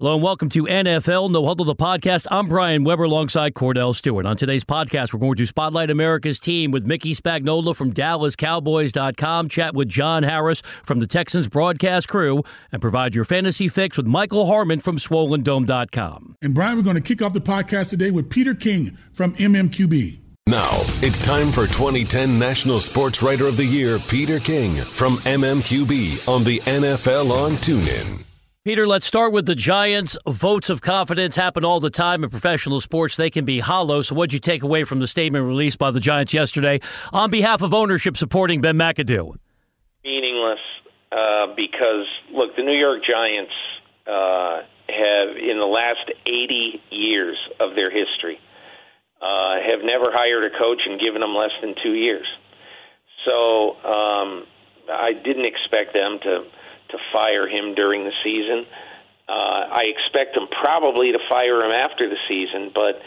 Hello and welcome to NFL No Huddle, the podcast. I'm Brian Weber alongside Kordell Stewart. On today's podcast, we're going to spotlight America's team with Mickey Spagnola from DallasCowboys.com, chat with John Harris from the Texans broadcast crew, and provide your fantasy fix with Michael Harmon from SwollenDome.com. And Brian, we're going to kick off the podcast today with Peter King from MMQB. Now, it's time for 2010 National Sports Writer of the Year, Peter King from MMQB on the NFL on TuneIn. Peter, let's start with the Giants. Votes of confidence happen all the time in professional sports. They can be hollow. So, what'd you take away from the statement released by the Giants yesterday on behalf of ownership supporting Ben McAdoo? Meaningless uh, because, look, the New York Giants uh, have, in the last 80 years of their history, uh, have never hired a coach and given them less than two years. So, um, I didn't expect them to to fire him during the season. Uh, I expect them probably to fire him after the season, but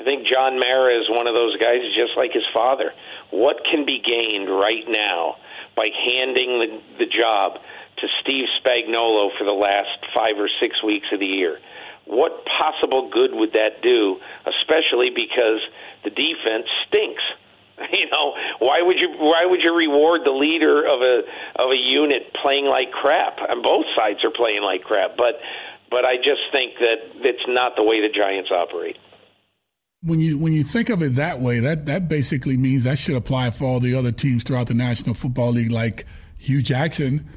I think John Mara is one of those guys just like his father. What can be gained right now by handing the, the job to Steve Spagnuolo for the last five or six weeks of the year? What possible good would that do, especially because the defense stinks? You know, why would you why would you reward the leader of a of a unit playing like crap? And both sides are playing like crap, but but I just think that it's not the way the Giants operate. When you when you think of it that way, that that basically means that should apply for all the other teams throughout the National Football League, like Hue Jackson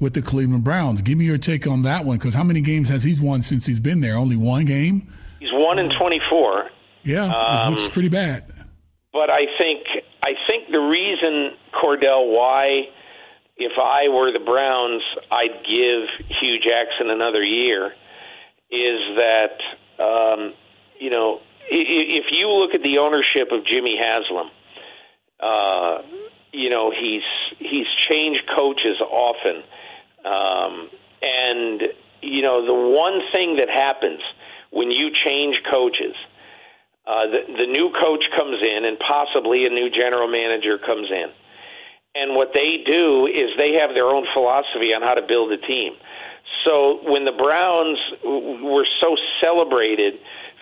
with the Cleveland Browns. Give me your take on that one, because how many games has he won since he's been there? Only one game. He's one in twenty four. Yeah, um, which is pretty bad but I think I think the reason Kordell why if I were the Browns I'd give Hue Jackson another year is that um, you know if you look at the ownership of Jimmy Haslam, uh, you know he's he's changed coaches often, um, and you know the one thing that happens when you change coaches uh, the, the new coach comes in, and possibly a new general manager comes in. And what they do is they have their own philosophy on how to build a team. So when the Browns were so celebrated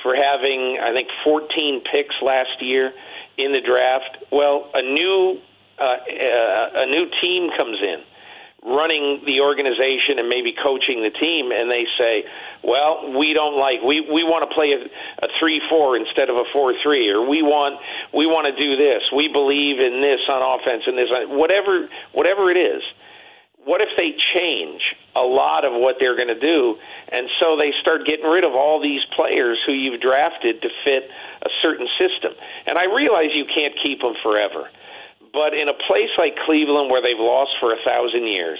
for having, I think, 14 picks last year in the draft, well, a new uh, uh, a new team comes in running the organization and maybe coaching the team, and they say, "Well, we don't like we we want to play a, a three four instead of a four three, or we want we want to do this. We believe in this on offense and this on whatever whatever it is." What if they change a lot of what they're going to do, and so they start getting rid of all these players who you've drafted to fit a certain system? And I realize you can't keep them forever but in a place like Cleveland, where they've lost for a thousand years,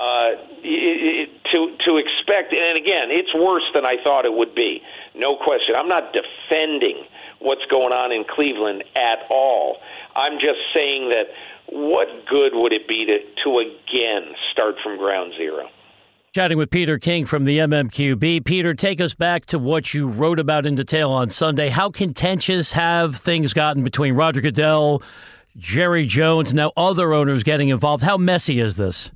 uh, it, it, to to expect, and again, it's worse than I thought it would be. No question. I'm not defending what's going on in Cleveland at all. I'm just saying that what good would it be to to again start from ground zero? Chatting with Peter King from the MMQB. Peter, take us back to what you wrote about in detail on Sunday. How contentious have things gotten between Roger Goodell? Jerry Jones, now other owners getting involved. How messy is this?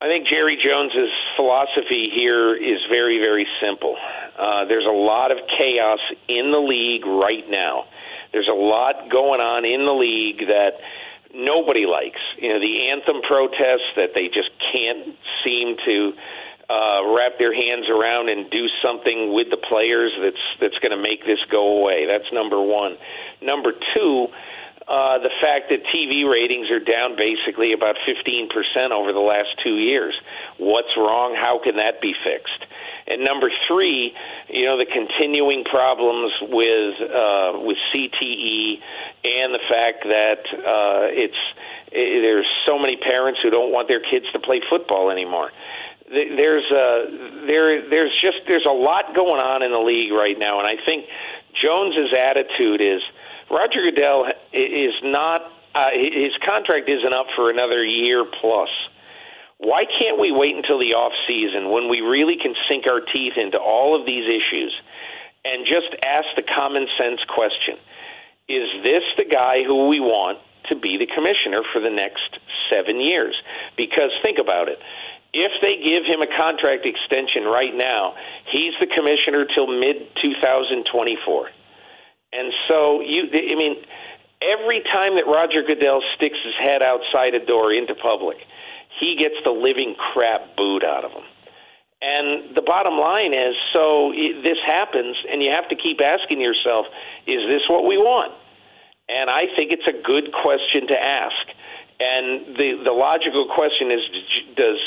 I think Jerry Jones's philosophy here is very, very simple. Uh, there's a lot of chaos in the league right now. There's a lot going on in the league that nobody likes. You know, the anthem protests that they just can't seem to uh, wrap their hands around and do something with the players that's that's going to make this go away. That's number one. Number two uh, the fact that TV ratings are down basically about 15% over the last two years. What's wrong? How can that be fixed? And number three, you know, the continuing problems with uh, with CTE and the fact that uh, it's it, there's so many parents who don't want their kids to play football anymore. There's a there there's just there's a lot going on in the league right now, and I think Jones's attitude is Roger Goodell is not uh, his contract isn't up for another year plus. Why can't we wait until the off season when we really can sink our teeth into all of these issues and just ask the common sense question? Is this the guy who we want to be the commissioner for the next seven years? Because think about it. If they give him a contract extension right now, he's the commissioner till mid 2024. And so you, I mean, every time that Roger Goodell sticks his head outside a door into public, he gets the living crap booed out of him. And the bottom line is so this happens, and you have to keep asking yourself, is this what we want? And I think it's a good question to ask. And the, the logical question is does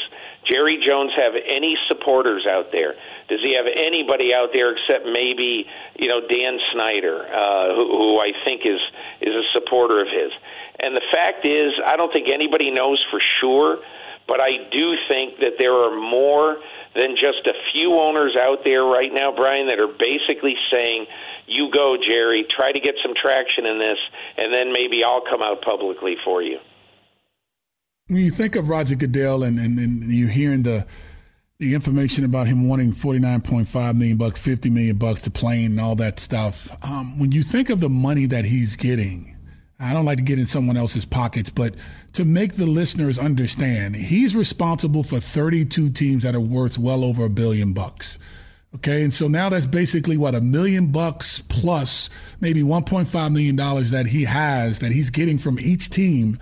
Jerry Jones have any supporters out there? Does he have anybody out there except maybe you know Dan Snyder, uh, who, who I think is is a supporter of his? And the fact is, I don't think anybody knows for sure but I do think that there are more than just a few owners out there right now, Brian, that are basically saying, you go, Jerry, try to get some traction in this, and then maybe I'll come out publicly for you. When you think of Roger Goodell and, and, and you're hearing the the information about him wanting 49.5 million bucks, 50 million bucks to play and all that stuff, um, when you think of the money that he's getting, I don't like to get in someone else's pockets, but to make the listeners understand, he's responsible for 32 teams that are worth well over a billion bucks. Okay, and so now that's basically what a million bucks plus maybe 1.5 million dollars that he has that he's getting from each team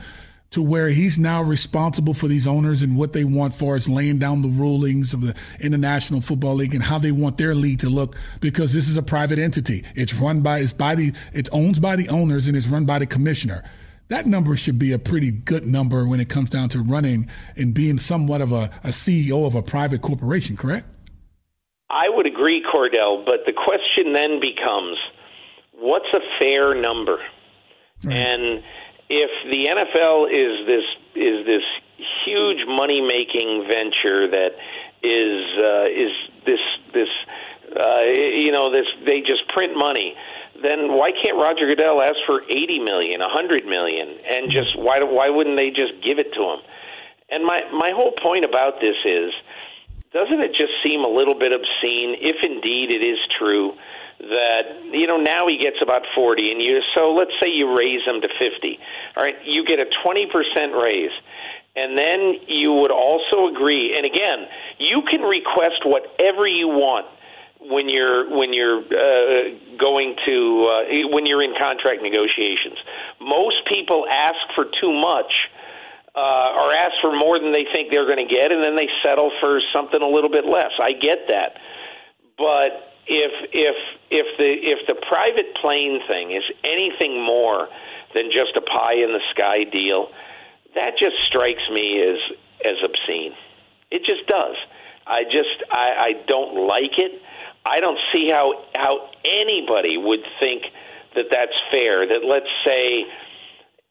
to where he's now responsible for these owners and what they want for us laying down the rulings of the International Football League and how they want their league to look because this is a private entity. It's run by it's by the it's owned by the owners and it's run by the commissioner. That number should be a pretty good number when it comes down to running and being somewhat of a, a CEO of a private corporation, correct? I would agree, Kordell, but the question then becomes what's a fair number? Right. And if the NFL is this is this huge money making venture that is uh, is this this uh, you know this they just print money then why can't Roger Goodell ask for eighty million, a hundred million, and just why why wouldn't they just give it to him? And my my whole point about this is doesn't it just seem a little bit obscene if indeed it is true that you know now he gets about 40 and you so let's say you raise him to 50 all right you get a 20% raise. And then you would also agree and again you can request whatever you want when you're when you're uh, going to uh, when you're in contract negotiations. Most people ask for too much uh, or ask for more than they think they're going to get and then they settle for something a little bit less. I get that. But if if if the if the private plane thing is anything more than just a pie in the sky deal, that just strikes me as as obscene. It just does. I just I, I don't like it. I don't see how how anybody would think that that's fair. That let's say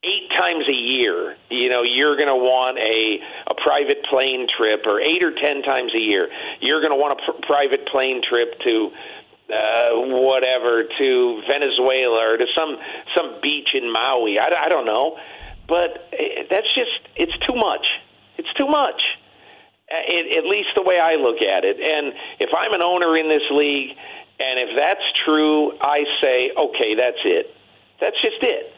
eight times a year, you know, you're going to want a, a private plane trip, or eight or ten times a year, you're going to want a pr- private plane trip to uh, whatever, to Venezuela or to some some beach in Maui. I, I don't know, but eh, that's just it's too much. It's too much. It, at least the way I look at it. And if I'm an owner in this league, and if that's true, I say, okay, that's it. That's just it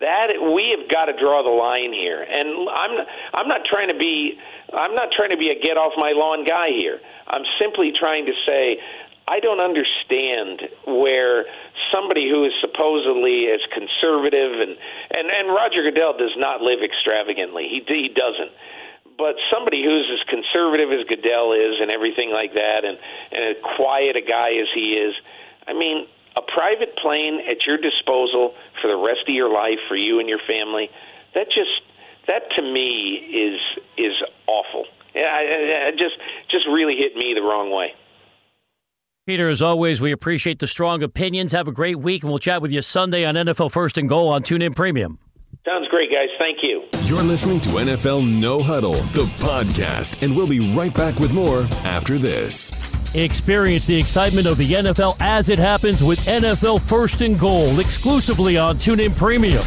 that we have got to draw the line here. And i'm i'm not trying to be i'm not trying to be a get off my lawn guy here. I'm simply trying to say i don't understand where somebody who is supposedly as conservative and and and Roger Goodell does not live extravagantly. He he doesn't. But somebody who's as conservative as Goodell is and everything like that and and as quiet a guy as he is i mean a private plane at your disposal for the rest of your life for you and your family that just that to me is is awful it just just really hit me the wrong way Peter, as always, we appreciate the strong opinions. Have a great week, and we'll chat with you Sunday on NFL First and Goal on TuneIn Premium. Sounds great, guys. Thank you. You're listening to NFL No Huddle, the podcast, and we'll be right back with more after this. Experience the excitement of the NFL as it happens with NFL First and Goal exclusively on TuneIn Premium.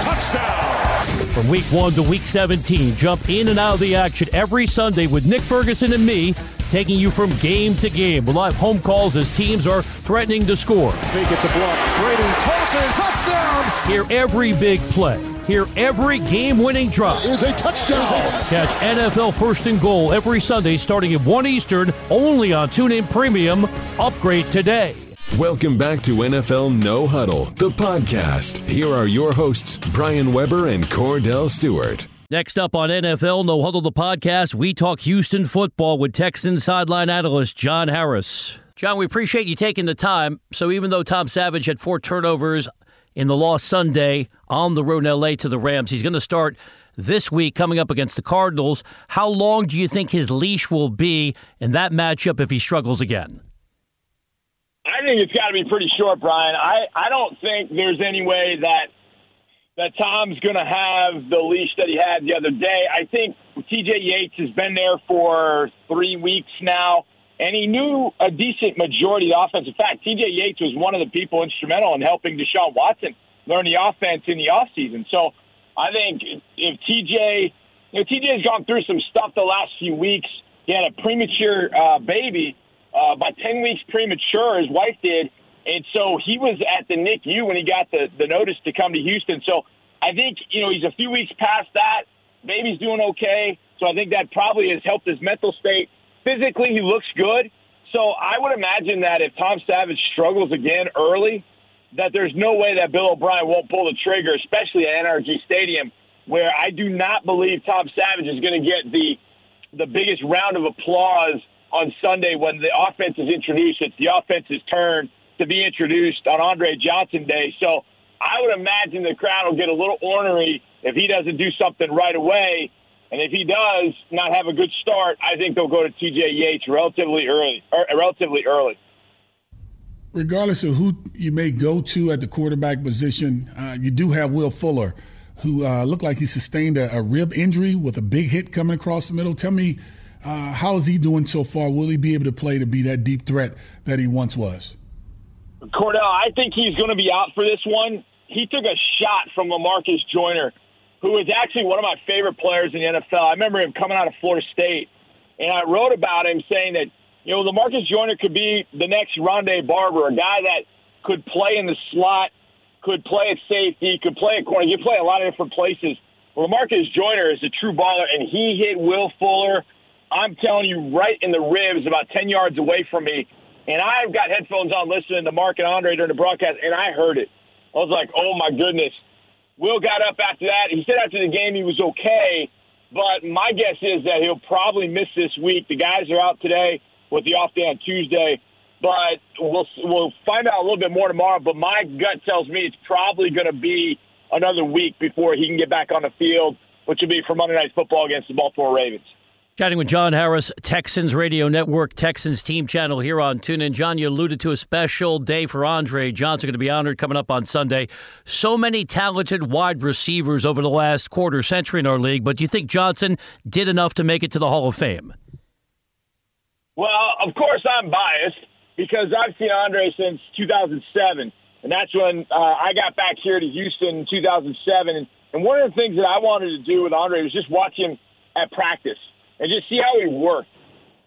Touchdown. From week 1 to week 17, jump in and out of the action every Sunday with Nick Ferguson and me, taking you from game to game. We'll have home calls as teams are threatening to score. Fake it to block. Brady tosses. Touchdown. Hear every big play. Hear every game-winning drive. Is a touchdown. Catch NFL First and Goal every Sunday starting at 1 Eastern, only on TuneIn Premium. Upgrade today. Welcome back to NFL No Huddle, the podcast. Here are your hosts, Brian Weber and Kordell Stewart. Next up on NFL No Huddle, the podcast, we talk Houston football with Texans sideline analyst John Harris. John, we appreciate you taking the time. So even though Tom Savage had four turnovers in the loss Sunday on the road in LA to the Rams, he's going to start this week coming up against the Cardinals. How long do you think his leash will be in that matchup if he struggles again? I think it's got to be pretty short, Brian. I, I don't think there's any way that that Tom's going to have the leash that he had the other day. I think TJ Yates has been there for three weeks now, and he knew a decent majority of the offense. In fact, TJ Yates was one of the people instrumental in helping Deshaun Watson learn the offense in the offseason. So I think if TJ, you know, TJ has gone through some stuff the last few weeks. He had a premature uh, baby uh, by 10 weeks premature, his wife did. And so he was at the NICU when he got the, the notice to come to Houston. So I think, you know, he's a few weeks past that. Baby's doing okay. So I think that probably has helped his mental state. Physically, he looks good. So I would imagine that if Tom Savage struggles again early, that there's no way that Bill O'Brien won't pull the trigger, especially at NRG Stadium, where I do not believe Tom Savage is going to get the the biggest round of applause on Sunday when the offense is introduced. It's the offense's turn to be introduced on Andre Johnson Day. So I would imagine the crowd will get a little ornery if he doesn't do something right away. And if he does not have a good start, I think they'll go to TJ Yates relatively early. Er, relatively early. Regardless of who you may go to at the quarterback position, uh, you do have Will Fuller, who uh, looked like he sustained a, a rib injury with a big hit coming across the middle. Tell me uh, how is he doing so far? Will he be able to play to be that deep threat that he once was? Kordell, I think he's going to be out for this one. He took a shot from Lamarcus Joyner, who is actually one of my favorite players in the NFL. I remember him coming out of Florida State, and I wrote about him saying that, you know, Lamarcus Joyner could be the next Rondé Barber, a guy that could play in the slot, could play at safety, could play at corner. He could play a lot of different places. Well, Lamarcus Joyner is a true baller, and he hit Will Fuller – I'm telling you, right in the ribs, about 10 yards away from me. And I've got headphones on listening to Mark and Andre during the broadcast, and I heard it. I was like, oh my goodness. Will got up after that. He said after the game he was okay, but my guess is that he'll probably miss this week. The guys are out today with the off day on Tuesday, but we'll we'll find out a little bit more tomorrow. But my gut tells me it's probably going to be another week before he can get back on the field, which will be for Monday Night Football against the Baltimore Ravens. Chatting with John Harris, Texans Radio Network, Texans team channel here on TuneIn. John, you alluded to a special day for Andre Johnson going to be honored coming up on Sunday. So many talented wide receivers over the last quarter century in our league, but do you think Johnson did enough to make it to the Hall of Fame? Well, of course I'm biased because I've seen Andre since 2007, and that's when uh, I got back here to Houston in 2007. And, and one of the things that I wanted to do with Andre was just watch him at practice and just see how he worked.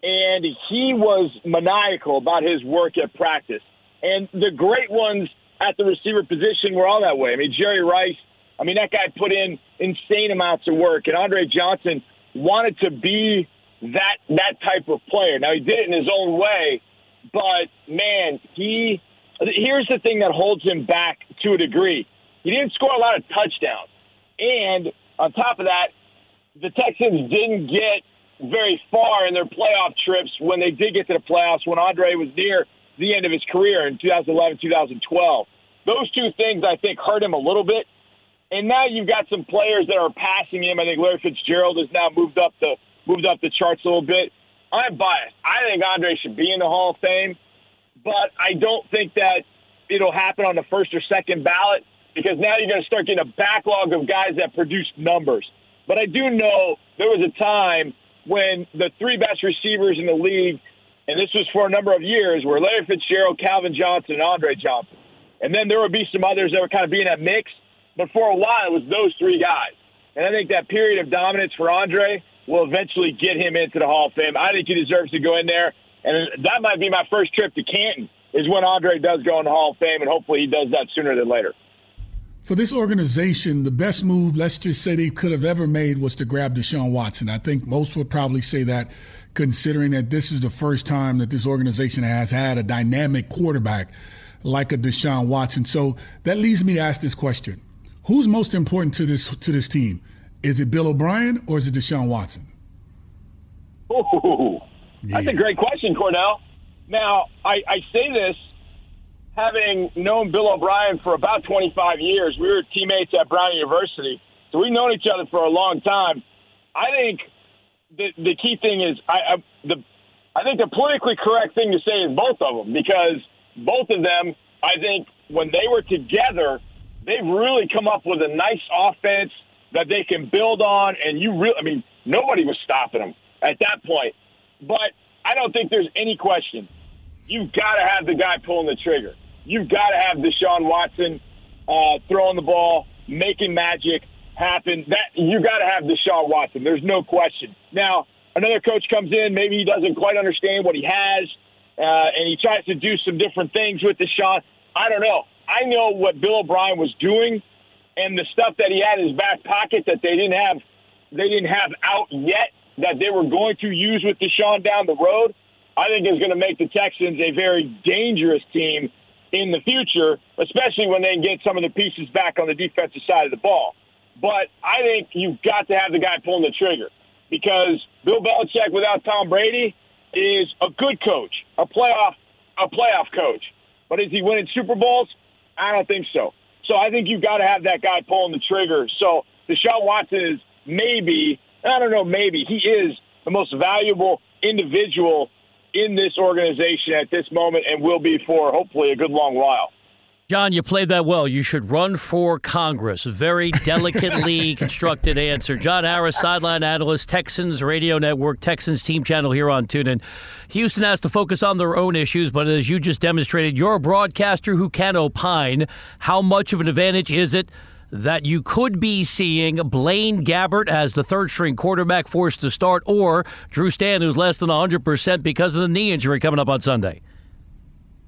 And he was maniacal about his work at practice. And the great ones at the receiver position were all that way. I mean, Jerry Rice, I mean, that guy put in insane amounts of work. And Andre Johnson wanted to be that that type of player. Now he did it in his own way, but man, he here's the thing that holds him back to a degree. He didn't score a lot of touchdowns. And on top of that, the Texans didn't get very far in their playoff trips when they did get to the playoffs when Andre was near the end of his career in 2011, 2012. Those two things, I think, hurt him a little bit. And now you've got some players that are passing him. I think Larry Fitzgerald has now moved up the moved up the charts a little bit. I'm biased. I think Andre should be in the Hall of Fame, but I don't think that it'll happen on the first or second ballot because now you're going to start getting a backlog of guys that produce numbers. But I do know there was a time when the three best receivers in the league, and this was for a number of years, were Larry Fitzgerald, Calvin Johnson, and Andre Johnson. And then there would be some others that were kind of being a mix. but for a while it was those three guys. And I think that period of dominance for Andre will eventually get him into the Hall of Fame. I think he deserves to go in there, and that might be my first trip to Canton is when Andre does go in the Hall of Fame, and hopefully he does that sooner than later. For this organization, the best move, let's just say they could have ever made was to grab Deshaun Watson. I think most would probably say that, considering that this is the first time that this organization has had a dynamic quarterback like a Deshaun Watson. So that leads me to ask this question: Who's most important to this to this team? Is it Bill O'Brien or is it Deshaun Watson? Ooh, that's yeah. a great question, Cornell. Now, I, I say this having known Bill O'Brien for about 25 years. We were teammates at Brown University, so we've known each other for a long time. I think the, the key thing is I, I, the, I think the politically correct thing to say is both of them because both of them, I think, when they were together, they've really come up with a nice offense that they can build on. And you really, I mean, nobody was stopping them at that point. But I don't think there's any question. You've got to have the guy pulling the trigger. You've got to have Deshaun Watson uh, throwing the ball, making magic happen. That you got to have Deshaun Watson. There's no question. Now, another coach comes in. Maybe he doesn't quite understand what he has, uh, and he tries to do some different things with Deshaun. I don't know. I know what Bill O'Brien was doing, and the stuff that he had in his back pocket that they didn't have, they didn't have out yet that they were going to use with Deshaun down the road, I think is going to make the Texans a very dangerous team in the future, especially when they get some of the pieces back on the defensive side of the ball. But I think you've got to have the guy pulling the trigger because Bill Belichick without Tom Brady is a good coach, a playoff, a playoff coach. But is he winning Super Bowls? I don't think so. So I think you've got to have that guy pulling the trigger. So Deshaun Watson is maybe I don't know, maybe he is the most valuable individual in this organization at this moment and will be for hopefully a good long while. John, you played that well. You should run for Congress. Very delicately constructed answer. John Harris, sideline analyst, Texans Radio Network, Texans team channel here on TuneIn. Houston has to focus on their own issues, but as you just demonstrated, you're a broadcaster who can opine. How much of an advantage is it that you could be seeing Blaine Gabbert as the third string quarterback forced to start, or Drew Stanton, who's less than 100% because of the knee injury coming up on Sunday?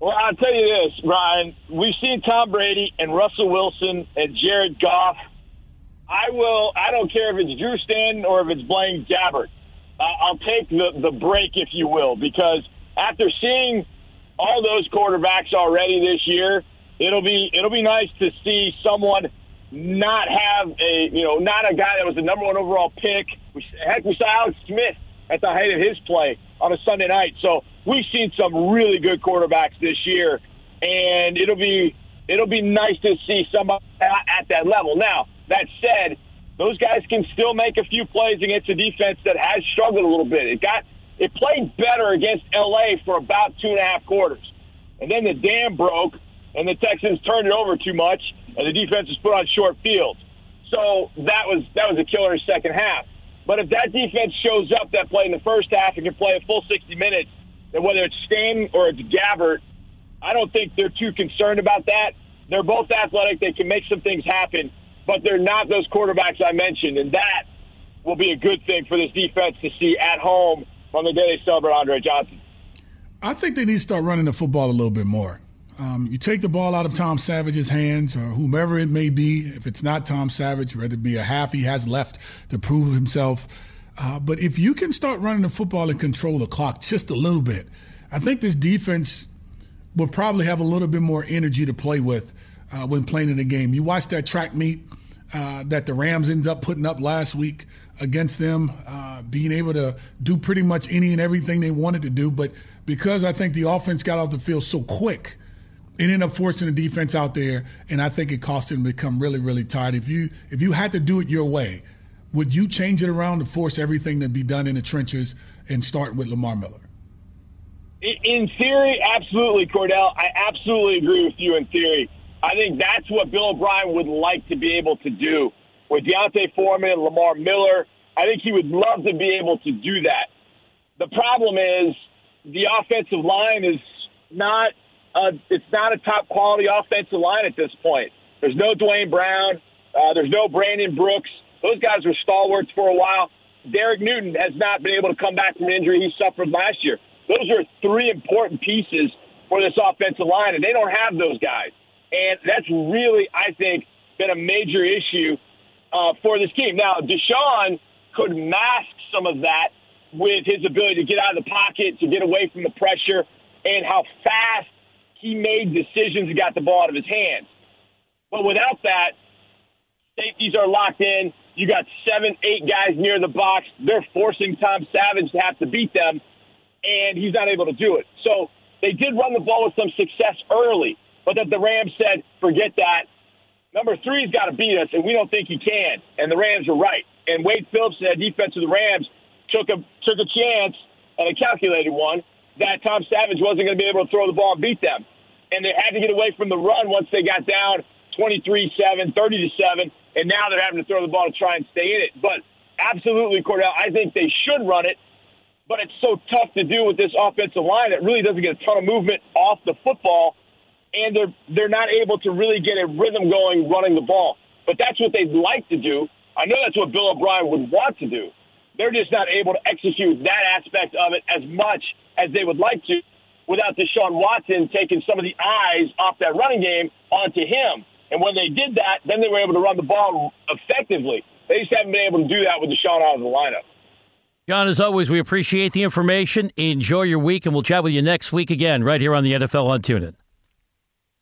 Well, I'll tell you this, Ryan. We've seen Tom Brady and Russell Wilson and Jared Goff. I will. I don't care if it's Drew Stanton or if it's Blaine Gabbert. Uh, I'll take the the break, if you will, because after seeing all those quarterbacks already this year, it'll be it'll be nice to see someone not have a, you know, not a guy that was the number one overall pick. We, heck, we saw Alex Smith at the height of his play on a Sunday night. So we've seen some really good quarterbacks this year, and it'll be it'll be nice to see somebody at that level. Now that said, those guys can still make a few plays against a defense that has struggled a little bit. It got it played better against LA for about two and a half quarters, and then the dam broke, and the Texans turned it over too much and the defense was put on short fields. So that was that was a killer second half. But if that defense shows up that play in the first half and can play a full 60 minutes, then whether it's Stan or it's Gabbert, I don't think they're too concerned about that. They're both athletic. They can make some things happen, but they're not those quarterbacks I mentioned. And that will be a good thing for this defense to see at home on the day they celebrate Andre Johnson. I think they need to start running the football a little bit more. Um, you take the ball out of Tom Savage's hands or whomever it may be. If it's not Tom Savage, whether it be a half he has left to prove himself. Uh, but if you can start running the football and control the clock just a little bit, I think this defense will probably have a little bit more energy to play with uh, when playing in the game. You watch that track meet uh, that the Rams ended up putting up last week against them, uh, being able to do pretty much any and everything they wanted to do. But because I think the offense got off the field so quick – it ended up forcing the defense out there, and I think it cost them to become really, really tired. If you if you had to do it your way, would you change it around to force everything to be done in the trenches and start with Lamar Miller? In theory, absolutely, Kordell. I absolutely agree with you in theory. I think that's what Bill O'Brien would like to be able to do with D'Onta Foreman and Lamar Miller. I think he would love to be able to do that. The problem is the offensive line is not uh, it's not a top quality offensive line at this point. There's no Duane Brown. Uh, there's no Brandon Brooks. Those guys were stalwarts for a while. Derek Newton has not been able to come back from an injury he suffered last year. Those are three important pieces for this offensive line, and they don't have those guys. And that's really, I think, been a major issue uh, for this team. Now, Deshaun could mask some of that with his ability to get out of the pocket, to get away from the pressure, and how fast he made decisions and got the ball out of his hands. But without that, safeties are locked in. You got seven, eight guys near the box. They're forcing Tom Savage to have to beat them, and he's not able to do it. So they did run the ball with some success early, but that the Rams said, forget that. Number three's got to beat us, and we don't think he can. And the Rams are right. And Wade Phillips, the defense of the Rams, took a took a chance and a calculated one that Tom Savage wasn't going to be able to throw the ball and beat them. And they had to get away from the run once they got down 23-7, 30-7, and now they're having to throw the ball to try and stay in it. But absolutely, Kordell, I think they should run it, but it's so tough to do with this offensive line that really doesn't get a ton of movement off the football, and they're they're not able to really get a rhythm going running the ball. But that's what they'd like to do. I know that's what Bill O'Brien would want to do. They're just not able to execute that aspect of it as much as they would like to without Deshaun Watson taking some of the eyes off that running game onto him. And when they did that, then they were able to run the ball effectively. They just haven't been able to do that with Deshaun out of the lineup. John, as always, we appreciate the information. Enjoy your week, and we'll chat with you next week again, right here on the NFL on TuneIn.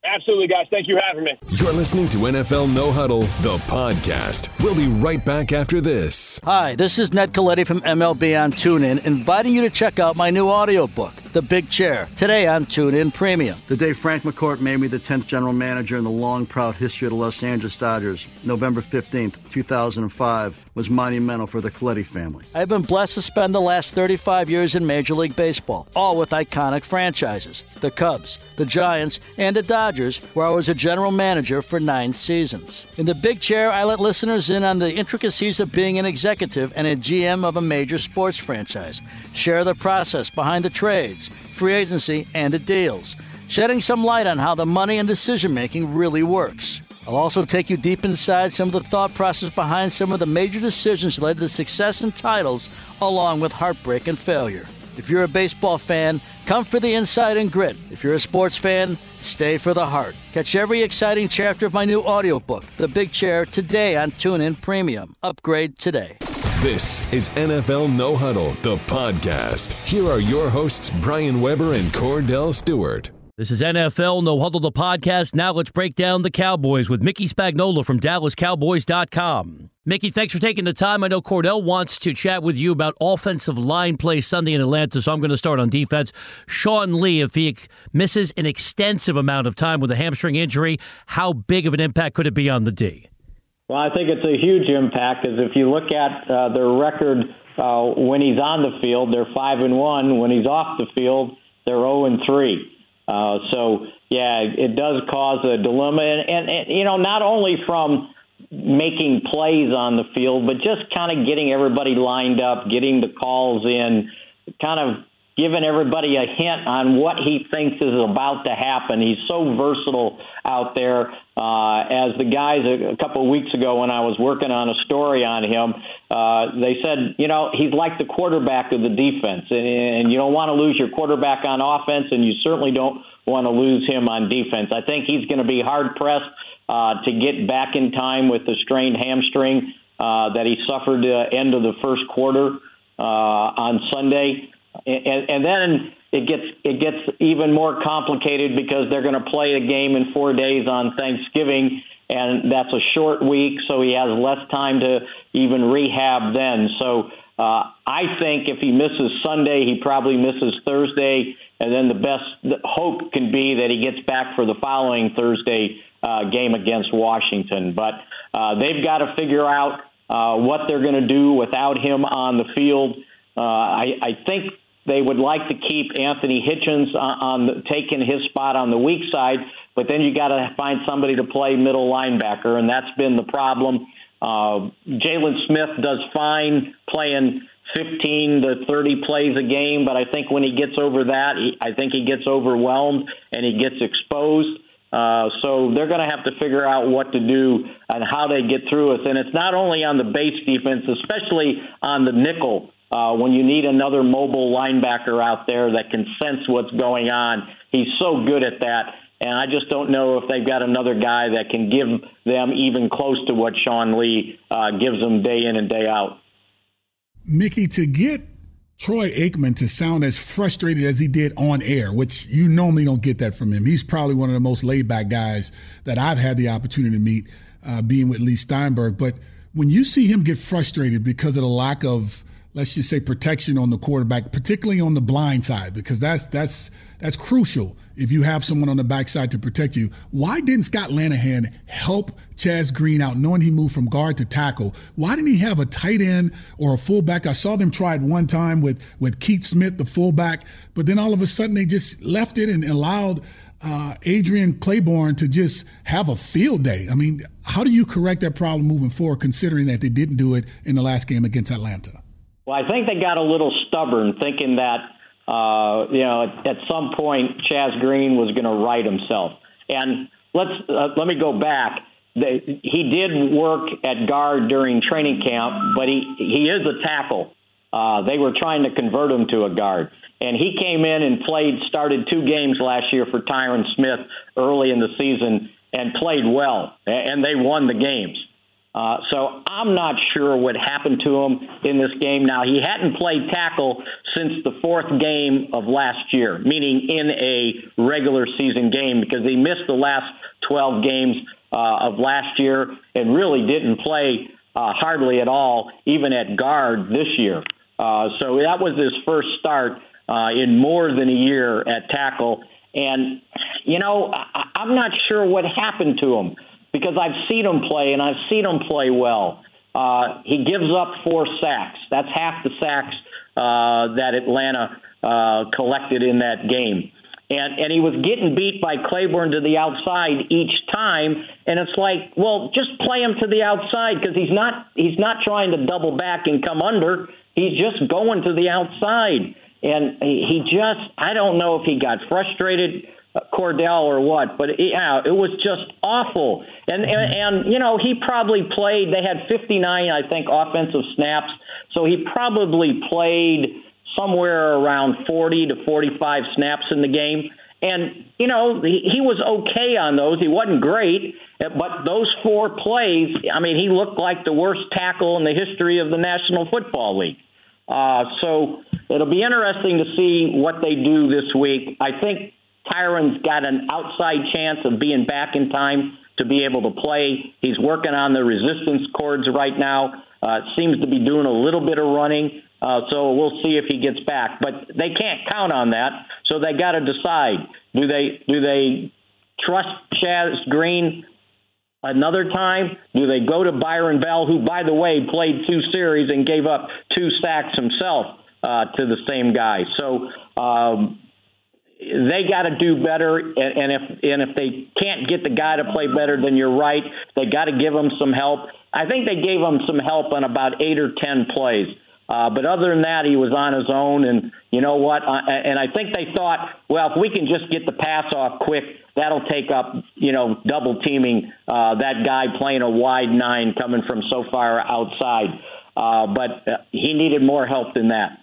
Absolutely, guys. Thank you for having me. You're listening to NFL No Huddle, the podcast. We'll be right back after this. Hi, this is Ned Colletti from MLB on TuneIn, inviting you to check out my new audiobook, The Big Chair, today on TuneIn Premium. The day Frank McCourt made me the 10th general manager in the long, proud history of the Los Angeles Dodgers, November 15th, 2005, was monumental for the Colletti family. I've been blessed to spend the last 35 years in Major League Baseball, all with iconic franchises the Cubs, the Giants, and the Dodgers, where I was a general manager for nine seasons. In the big chair, I let listeners in on the intricacies of being an executive and a GM of a major sports franchise, share the process behind the trades, free agency, and the deals, shedding some light on how the money and decision making really works. I'll also take you deep inside some of the thought process behind some of the major decisions that led to success and titles, along with heartbreak and failure. If you're a baseball fan, come for the inside and grit. If you're a sports fan, stay for the heart. Catch every exciting chapter of my new audiobook, The Big Chair, today on TuneIn Premium. Upgrade today. This is NFL No Huddle, the podcast. Here are your hosts, Brian Weber and Kordell Stewart. This is NFL No Huddle, the podcast. Now let's break down the Cowboys with Mickey Spagnola from DallasCowboys.com. Mickey, thanks for taking the time. I know Kordell wants to chat with you about offensive line play Sunday in Atlanta, so I'm going to start on defense. Sean Lee, if he misses an extensive amount of time with a hamstring injury, how big of an impact could it be on the D? Well, I think it's a huge impact because if you look at uh, their record uh, when he's on the field, they're five and one. When he's off the field, they're zero oh and three. Uh, so yeah, it does cause a dilemma, and, and, and you know not only from making plays on the field, but just kind of getting everybody lined up, getting the calls in, kind of giving everybody a hint on what he thinks is about to happen. He's so versatile out there. Uh, as the guys a, a couple of weeks ago when I was working on a story on him, uh, they said, you know, he's like the quarterback of the defense, and, and you don't want to lose your quarterback on offense, and you certainly don't want to lose him on defense. I think he's going to be hard pressed uh, to get back in time with the strained hamstring uh, that he suffered uh, end of the first quarter uh, on Sunday and, and then it gets it gets even more complicated because they're going to play a game in four days on Thanksgiving, and that's a short week, so he has less time to even rehab then. So uh, I think if he misses Sunday, he probably misses Thursday, and then the best hope can be that he gets back for the following Thursday uh, game against Washington. But uh, they've got to figure out uh, what they're going to do without him on the field. Uh, I, I think they would like to keep Anthony Hitchens on, on taking his spot on the weak side, but then you got to find somebody to play middle linebacker, and that's been the problem. Uh, Jaylon Smith does fine playing 15 to 30 plays a game, but I think when he gets over that, he, I think he gets overwhelmed and he gets exposed. Uh, so they're going to have to figure out what to do and how they get through us. And it's not only on the base defense, especially on the nickel. Uh, when you need another mobile linebacker out there that can sense what's going on, he's so good at that. And I just don't know if they've got another guy that can give them even close to what Sean Lee uh, gives them day in and day out. Mickey, to get Troy Aikman to sound as frustrated as he did on air, which you normally don't get that from him. He's probably one of the most laid back guys that I've had the opportunity to meet, uh, being with Leigh Steinberg. But when you see him get frustrated because of the lack of let's just say protection on the quarterback, particularly on the blind side, because that's that's that's crucial if you have someone on the backside to protect you. Why didn't Scott Linehan help Chaz Green out, knowing he moved from guard to tackle? Why didn't he have a tight end or a fullback? I saw them try it one time with with Keith Smith, the fullback, but then all of a sudden they just left it and allowed. Uh, Adrian Clayborn to just have a field day. I mean, how do you correct that problem moving forward, considering that they didn't do it in the last game against Atlanta? Well, I think they got a little stubborn, thinking that uh, you know at, at some point Chaz Green was going to right himself. And let's uh, let me go back. He did work at guard during training camp, but he he is a tackle. Uh, they were trying to convert him to a guard, and he came in and played, started two games last year for Tyron Smith early in the season, and played well, and they won the games. Uh, so I'm not sure what happened to him in this game. Now, he hadn't played tackle since the fourth game of last year, meaning in a regular season game, because he missed the last 12 games uh, of last year and really didn't play uh, hardly at all, even at guard this year. Uh, so that was his first start uh, in more than a year at tackle. And, you know, I- I'm not sure what happened to him because I've seen him play and I've seen him play well. Uh, he gives up four sacks. That's half the sacks uh, that Atlanta uh, collected in that game. And, and he was getting beat by Clayborn to the outside each time, and it's like, well, just play him to the outside because he's not he's not trying to double back and come under. He's just going to the outside, and he just I don't know if he got frustrated Kordell or what, but yeah, it was just awful. And, and and you know he probably played. They had 59, I think, offensive snaps, so he probably played somewhere around 40 to 45 snaps in the game. And you know he, he was okay on those. He wasn't great, but those four plays, I mean, he looked like the worst tackle in the history of the National Football League. Uh, so it'll be interesting to see what they do this week. I think Tyron's got an outside chance of being back in time to be able to play. He's working on the resistance cords right now. Uh, seems to be doing a little bit of running. Uh, so we'll see if he gets back. But they can't count on that. So they got to decide: do they do they trust Chaz Green another time? Do they go to Byron Bell, who, by the way, played two series and gave up two sacks himself uh, to the same guy? So um, they got to do better, and, and if and if they can't get the guy to play better, then you're right. They got to give him some help. I think they gave him some help on about eight or ten plays. Uh, but other than that, he was on his own, and you know what? Uh, and I think they thought, well, if we can just get the pass off quick, that'll take up, you know, double teaming uh, that guy playing a wide nine coming from so far outside. Uh, but uh, he needed more help than that.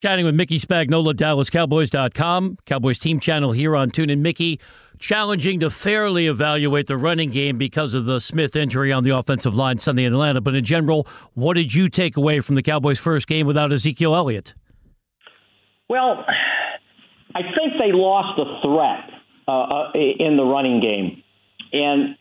Chatting with Mickey Spagnola, DallasCowboys.com, Cowboys team channel here on TuneIn. Mickey, challenging to fairly evaluate the running game because of the Smith injury on the offensive line Sunday in Atlanta. But in general, what did you take away from the Cowboys' first game without Ezekiel Elliott? Well, I think they lost a threat uh, uh, in the running game, and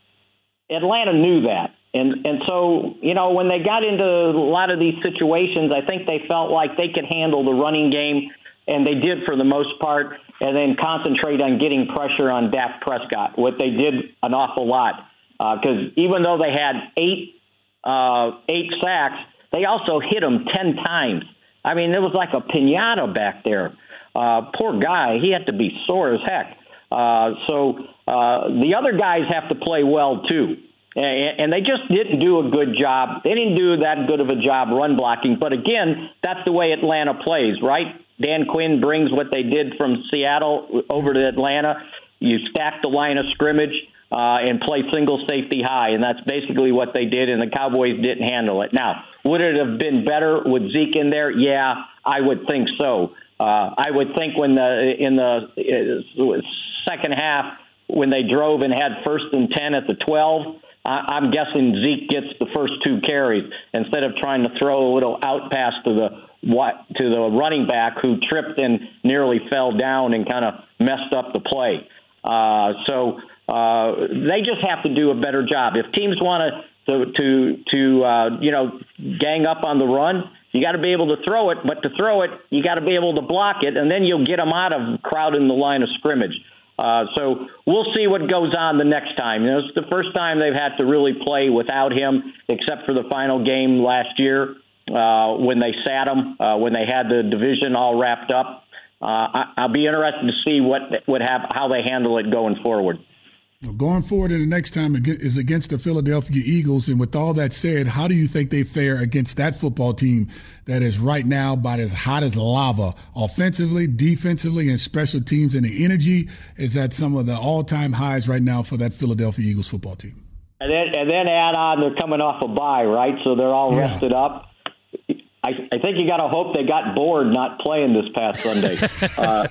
Atlanta knew that. And and so you know when they got into a lot of these situations, I think they felt like they could handle the running game, and they did for the most part, and then concentrate on getting pressure on Dak Prescott. What they did an awful lot because uh, even though they had eight uh, eight sacks, they also hit him ten times. I mean, it was like a pinata back there. Uh, poor guy, he had to be sore as heck. Uh, so uh, the other guys have to play well too and they just didn't do a good job. They didn't do that good of a job run blocking. But again, that's the way Atlanta plays, right? Dan Quinn brings what they did from Seattle over to Atlanta. you stack the line of scrimmage uh, and play single safety high, and that's basically what they did. And the Cowboys didn't handle it. Now, would it have been better with Zeke in there? Yeah, I would think so. Uh, I would think when the in the uh, second half when they drove and had first and ten at the twelve. I'm guessing Zeke gets the first two carries instead of trying to throw a little out pass to the what to the running back who tripped and nearly fell down and kind of messed up the play. Uh, so uh, they just have to do a better job. If teams want to to to uh, you know gang up on the run, you got to be able to throw it. But to throw it, you got to be able to block it, and then you'll get them out of crowding the line of scrimmage. Uh, so we'll see what goes on the next time. You know, it's the first time they've had to really play without him, except for the final game last year uh, when they sat him, uh, when they had the division all wrapped up. Uh, I, I'll be interested to see what would have how they handle it going forward. Going forward, in the next time is against the Philadelphia Eagles. And with all that said, how do you think they fare against that football team that is right now about as hot as lava, offensively, defensively, and special teams? And the energy is at some of the all-time highs right now for that Philadelphia Eagles football team. And then, and then add on, they're coming off a bye, right? So they're all yeah. rested up. I, I think you got to hope they got bored not playing this past Sunday. uh,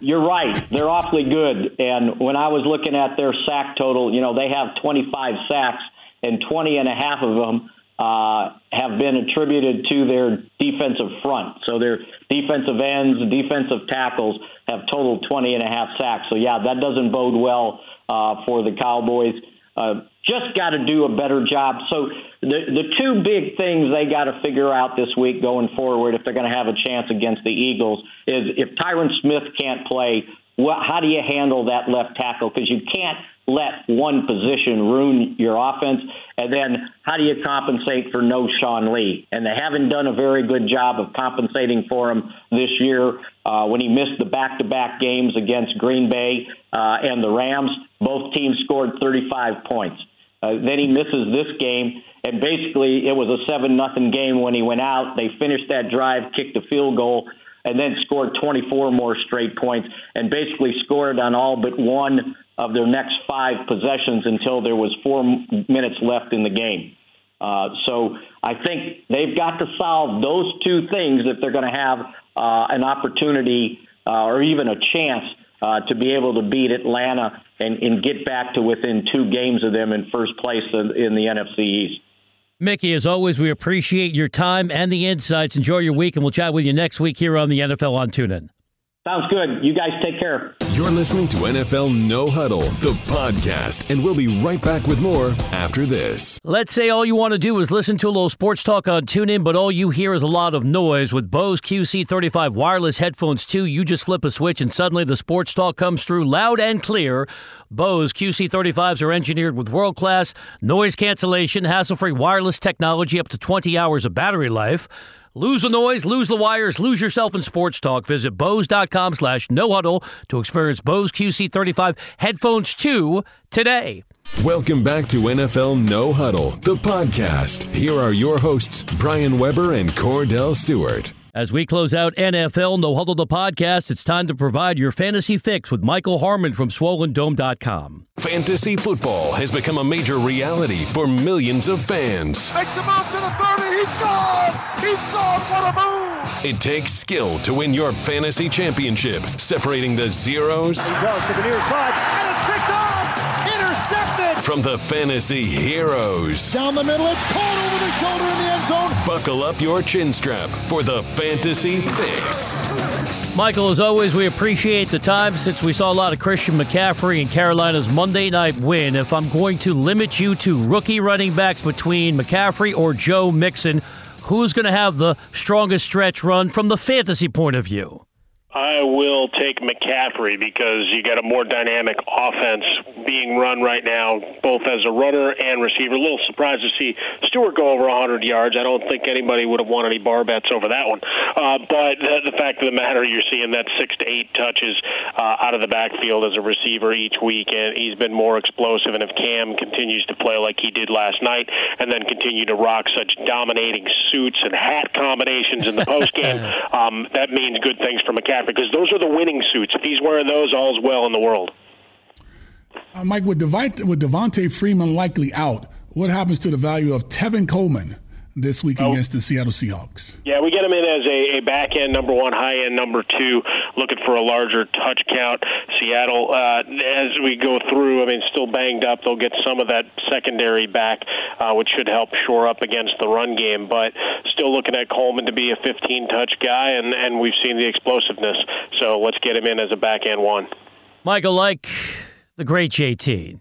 you're right. They're awfully good. And when I was looking at their sack total, you know, they have 25 sacks, and 20 and a half of them uh, have been attributed to their defensive front. So their defensive ends, defensive tackles have totaled 20 and a half sacks. So, yeah, that doesn't bode well uh, for the Cowboys. Uh, just got to do a better job. So the the two big things they got to figure out this week going forward, if they're going to have a chance against the Eagles, is if Tyron Smith can't play, what, how do you handle that left tackle? Because you can't let one position ruin your offense. And then how do you compensate for no Sean Lee? And they haven't done a very good job of compensating for him this year. Uh, when he missed the back-to-back games against Green Bay uh, and the Rams, both teams scored 35 points. Uh, then he misses this game, and basically it was a seven nothing game when he went out. They finished that drive, kicked a field goal, and then scored 24 more straight points, and basically scored on all but one of their next five possessions until there was four minutes left in the game. Uh, so I think they've got to solve those two things if they're going to have uh, an opportunity uh, or even a chance uh, to be able to beat Atlanta and, and get back to within two games of them in first place in, in the NFC East. Mickey, as always, we appreciate your time and the insights. Enjoy your week, and we'll chat with you next week here on the NFL on TuneIn. Sounds good. You guys take care. You're listening to NFL No Huddle, the podcast, and we'll be right back with more after this. Let's say all you want to do is listen to a little sports talk on TuneIn, but all you hear is a lot of noise. With Bose QC35 wireless headphones, too, you just flip a switch and suddenly the sports talk comes through loud and clear. Bose QC35s are engineered with world class noise cancellation, hassle free wireless technology, up to 20 hours of battery life. Lose the noise, lose the wires, lose yourself in sports talk. Visit Bose.com slash no huddle to experience Bose QC35 headphones 2 today. Welcome back to NFL No Huddle, the podcast. Here are your hosts, Brian Weber and Kordell Stewart. As we close out NFL No Huddle the podcast, it's time to provide your fantasy fix with Michael Harmon from SwollenDome.com. Fantasy football has become a major reality for millions of fans. Makes a move to the 30. He's gone. He's gone. What a move. It takes skill to win your fantasy championship, separating the zeros. He does to the near side, and it's picked off. Intercepted. From the fantasy heroes. Down the middle, it's caught over the shoulder in the end zone. Buckle up your chin strap for the fantasy fix. Michael, as always, we appreciate the time since we saw a lot of Christian McCaffrey in Carolina's Monday night win. If I'm going to limit you to rookie running backs between McCaffrey or Joe Mixon, who's going to have the strongest stretch run from the fantasy point of view? I will take McCaffrey because you got a more dynamic offense being run right now, both as a runner and receiver. A little surprised to see Stewart go over 100 yards. I don't think anybody would have won any bar bets over that one. Uh, but the, the fact of the matter, you're seeing that six to eight touches uh, out of the backfield as a receiver each week, and he's been more explosive. And if Cam continues to play like he did last night, and then continue to rock such dominating suits and hat combinations in the postgame, um, that means good things for McCaffrey because those are the winning suits. If he's wearing those, all's well in the world. Uh, Mike, with, Devite, with Devonta Freeman likely out, what happens to the value of Tevin Coleman? This week oh. against the Seattle Seahawks. Yeah, we get him in as a, a back end number one, high end number two, looking for a larger touch count. Seattle, uh, as we go through, I mean, still banged up. They'll get some of that secondary back, uh, which should help shore up against the run game. But still looking at Coleman to be a 15 touch guy, and, and we've seen the explosiveness. So let's get him in as a back end one. Michael, like the great JT,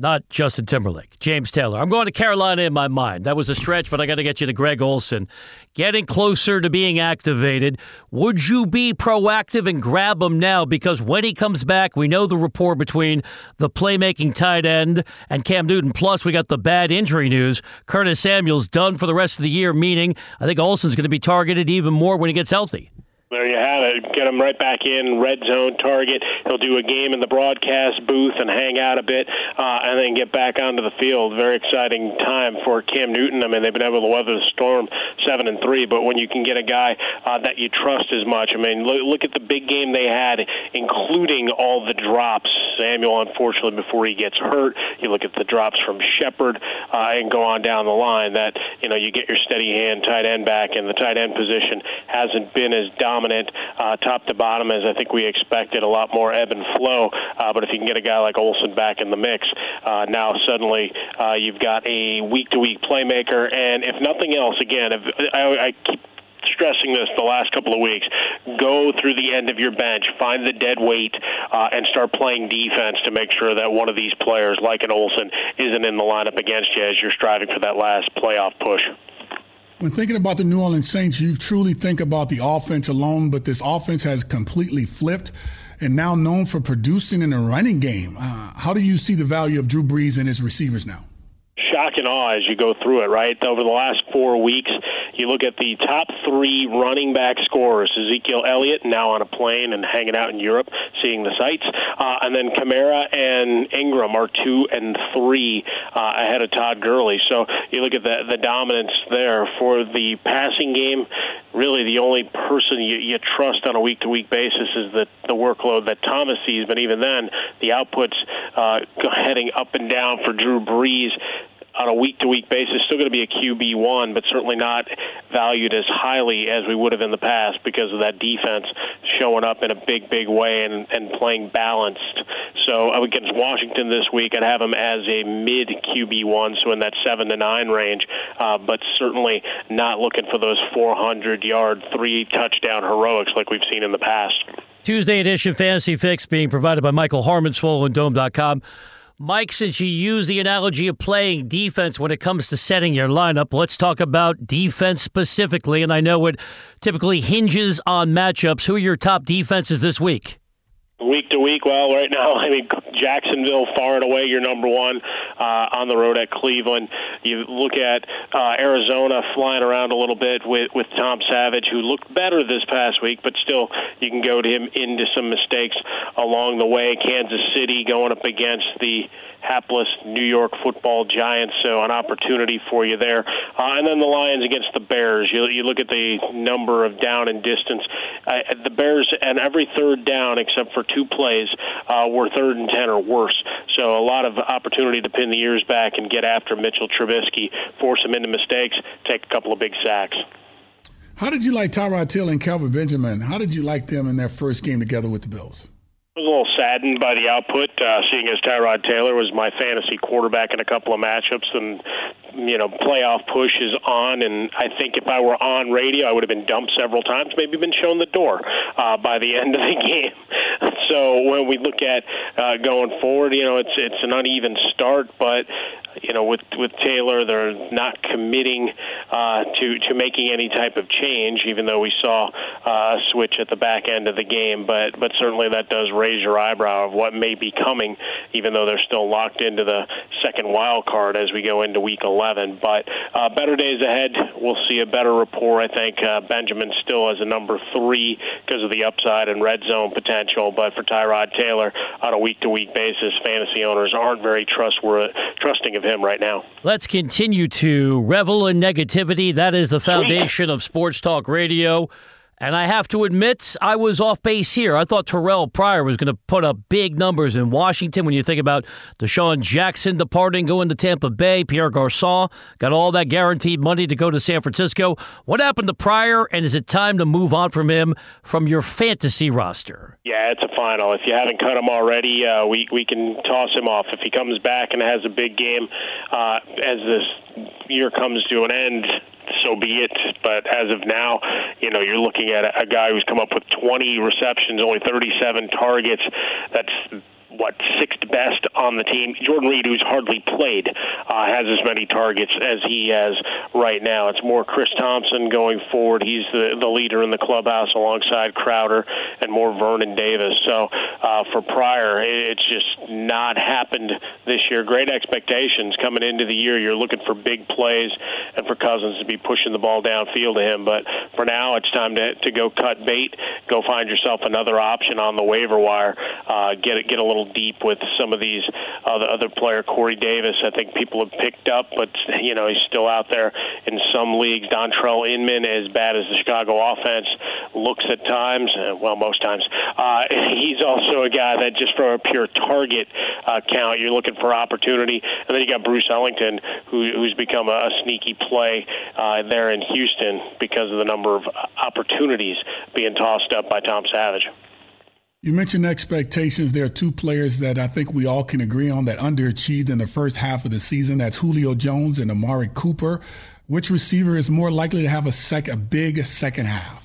not Justin Timberlake, James Taylor. I'm going to Carolina in my mind. That was a stretch, but I got to get you to Greg Olsen. Getting closer to being activated. Would you be proactive and grab him now? Because when he comes back, we know the rapport between the playmaking tight end and Cam Newton. Plus, we got the bad injury news. Curtis Samuel's done for the rest of the year, meaning I think Olsen's going to be targeted even more when he gets healthy. There you have it. Get him right back in red zone target. He'll do a game in the broadcast booth and hang out a bit, uh, and then get back onto the field. Very exciting time for Cam Newton. I mean, they've been able to weather the storm, seven and three. But when you can get a guy uh, that you trust as much, I mean, look, look at the big game they had, including all the drops. Samuel, unfortunately, before he gets hurt, you look at the drops from Shepard uh, and go on down the line. That you know, you get your steady hand tight end back, and the tight end position hasn't been as dominant dominant uh, top to bottom as I think we expected. A lot more ebb and flow. Uh, but if you can get a guy like Olsen back in the mix, uh, now suddenly uh, you've got a week-to-week playmaker. And if nothing else, again, if, I, I keep stressing this the last couple of weeks. Go through the end of your bench, find the dead weight, uh, and start playing defense to make sure that one of these players, like an Olsen, isn't in the lineup against you as you're striving for that last playoff push when thinking about the New Orleans Saints, you truly think about the offense alone, but this offense has completely flipped and now known for producing in a running game. Uh, how do you see the value of Drew Brees and his receivers now? shock and awe as you go through it, right? Over the last four weeks, you look at the top three running back scorers Ezekiel Elliott, now on a plane and hanging out in Europe, seeing the sights. Uh, and then Kamara and Ingram are two and three uh, ahead of Todd Gurley. So you look at the, the dominance there. For the passing game, really the only person you, you trust on a week to week basis is the, the workload that Thomas sees. But even then, the outputs uh, heading up and down for Drew Brees on a week to week basis, still going to be a QB one, but certainly not valued as highly as we would have in the past because of that defense showing up in a big, big way and, and playing balanced. So against Washington this week, I'd have him as a mid QB one, so in that seven to nine range, uh, but certainly not looking for those 400 yard, three touchdown heroics like we've seen in the past. Tuesday edition Fantasy Fix being provided by Michael Harmon, SwollenDome.com. Mike, since you use the analogy of playing defense when it comes to setting your lineup, let's talk about defense specifically. And I know it typically hinges on matchups. Who are your top defenses this week? Week to week, well, right now, I mean, Jacksonville far and away your number one uh, on the road at Cleveland. You look at uh, Arizona flying around a little bit with with Tom Savage, who looked better this past week, but still you can go to him into some mistakes along the way. Kansas City going up against the hapless New York Football Giants. So an opportunity for you there. Uh, and then the Lions against the Bears. You, you look at the number of down and distance. Uh, the Bears and every third down except for two plays uh, were third and ten or worse. So a lot of opportunity to pin the ears back and get after Mitchell Trubisky, force him into mistakes, take a couple of big sacks. How did you like Tyrod Taylor and Kelvin Benjamin? How did you like them in their first game together with the Bills? A little saddened by the output, uh, seeing as Tyrod Taylor was my fantasy quarterback in a couple of matchups, and you know, playoff push is on. And I think if I were on radio, I would have been dumped several times, maybe been shown the door uh, by the end of the game. so when we look at uh, going forward, you know, it's it's an uneven start, but you know, with with Taylor, they're not committing uh, to to making any type of change, even though we saw uh, a switch at the back end of the game. But but certainly that does raise your eyebrow of what may be coming, even though they're still locked into the second wild card as we go into Week 11. But uh, better days ahead. We'll see a better rapport. I think uh, Benjamin still as a number three because of the upside and red zone potential. But for Tyrod Taylor, on a week-to-week basis, fantasy owners aren't very trustworthy, trusting of him right now. Let's continue to revel in negativity. That is the foundation of Sports Talk Radio. And I have to admit, I was off base here. I thought Terrell Pryor was going to put up big numbers in Washington when you think about DeSean Jackson departing, going to Tampa Bay. Pierre Garcon got all that guaranteed money to go to San Francisco. What happened to Pryor, and is it time to move on from him from your fantasy roster? Yeah, it's a final. If you haven't cut him already, uh, we we can toss him off. If he comes back and has a big game uh, as this year comes to an end, so be it. But as of now, you know, you're looking at a, guy who's come up with 20 receptions, only 37 targets. That's what sixth best on the team. Jordan Reed, who's hardly played, uh, has as many targets as he has right now. It's more Chris Thompson going forward. He's the the leader in the clubhouse alongside Crowder and more Vernon Davis. So uh, for Pryor, it's just not happened this year. Great expectations coming into the year. You're looking for big plays and for Cousins to be pushing the ball downfield to him. But for now, it's time to to go cut bait. Go find yourself another option on the waiver wire. Uh, get it, get a little deep with some of these other other player. Corey Davis, I think people have picked up, but you know he's still out there in some leagues. Dontrelle Inman, as bad as the Chicago offense looks at times, uh, well most times, uh, he's also a guy that just from a pure target uh, count, you're looking for opportunity. And then you got Bruce Ellington, who, who's become a, a sneaky play uh, there in Houston because of the number of opportunities being tossed up by Tom Savage. You mentioned expectations. There are two players that I think we all can agree on that underachieved in the first half of the season. That's Julio Jones and Amari Cooper. Which receiver is more likely to have a sec a big second half?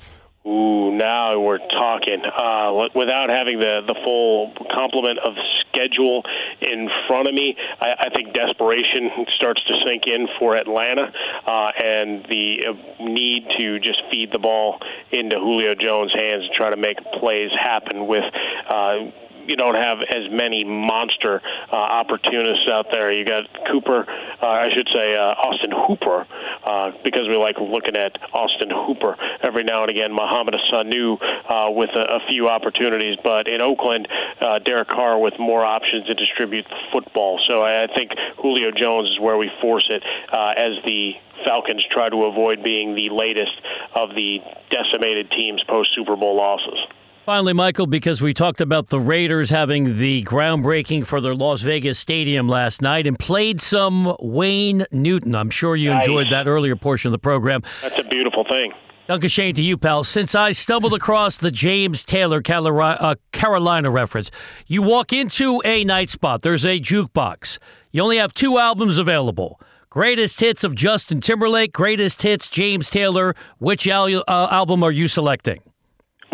Ooh, now we're talking. Uh, without having the the full complement of schedule in front of me, I, I think desperation starts to sink in for Atlanta, uh, and the uh, need to just feed the ball into Julio Jones' hands and try to make plays happen with. Uh, you don't have as many monster uh, opportunists out there. You got Cooper, uh, I should say uh, Austin Hooper, uh, because we like looking at Austin Hooper every now and again. Mohamed Sanu uh, with a, a few opportunities, but in Oakland, uh, Derek Carr with more options to distribute the football. So I think Julio Jones is where we force it uh, as the Falcons try to avoid being the latest of the decimated teams post Super Bowl losses. Finally, Michael, because we talked about the Raiders having the groundbreaking for their Las Vegas stadium last night and played some Wayne Newton. I'm sure you nice. enjoyed that earlier portion of the program. That's a beautiful thing. Danke Schoen to you, pal. Since I stumbled across the James Taylor uh, Carolina reference, you walk into a night spot, there's a jukebox. You only have two albums available. Greatest hits of Justin Timberlake, greatest hits James Taylor. Which al- uh, album are you selecting?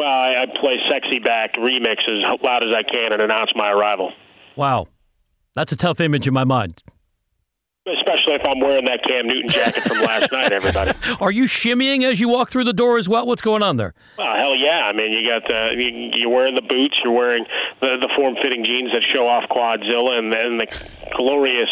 Well, I, I play "Sexy Back" remix as loud as I can and announce my arrival. Wow, that's a tough image in my mind. Especially if I'm wearing that Cam Newton jacket from last night, everybody. Are you shimmying as you walk through the door as well? What's going on there? Well, hell yeah! I mean, you got the you, are wearing the boots, you're wearing the the form-fitting jeans that show off Quadzilla, and then the glorious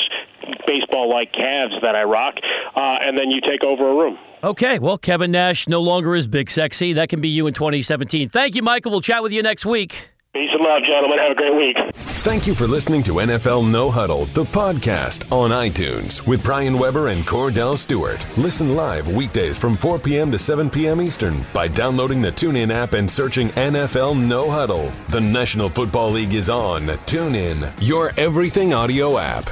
baseball-like calves that I rock, uh, and then you take over a room. Okay, well, Kevin Nash no longer is big sexy. That can be you in 2017. Thank you, Michael. We'll chat with you next week. Peace and love, gentlemen. Have a great week. Thank you for listening to NFL No Huddle, the podcast on iTunes with Brian Weber and Kordell Stewart. Listen live weekdays from 4 p.m. to 7 p.m. Eastern by downloading the TuneIn app and searching NFL No Huddle. The National Football League is on TuneIn, your everything audio app.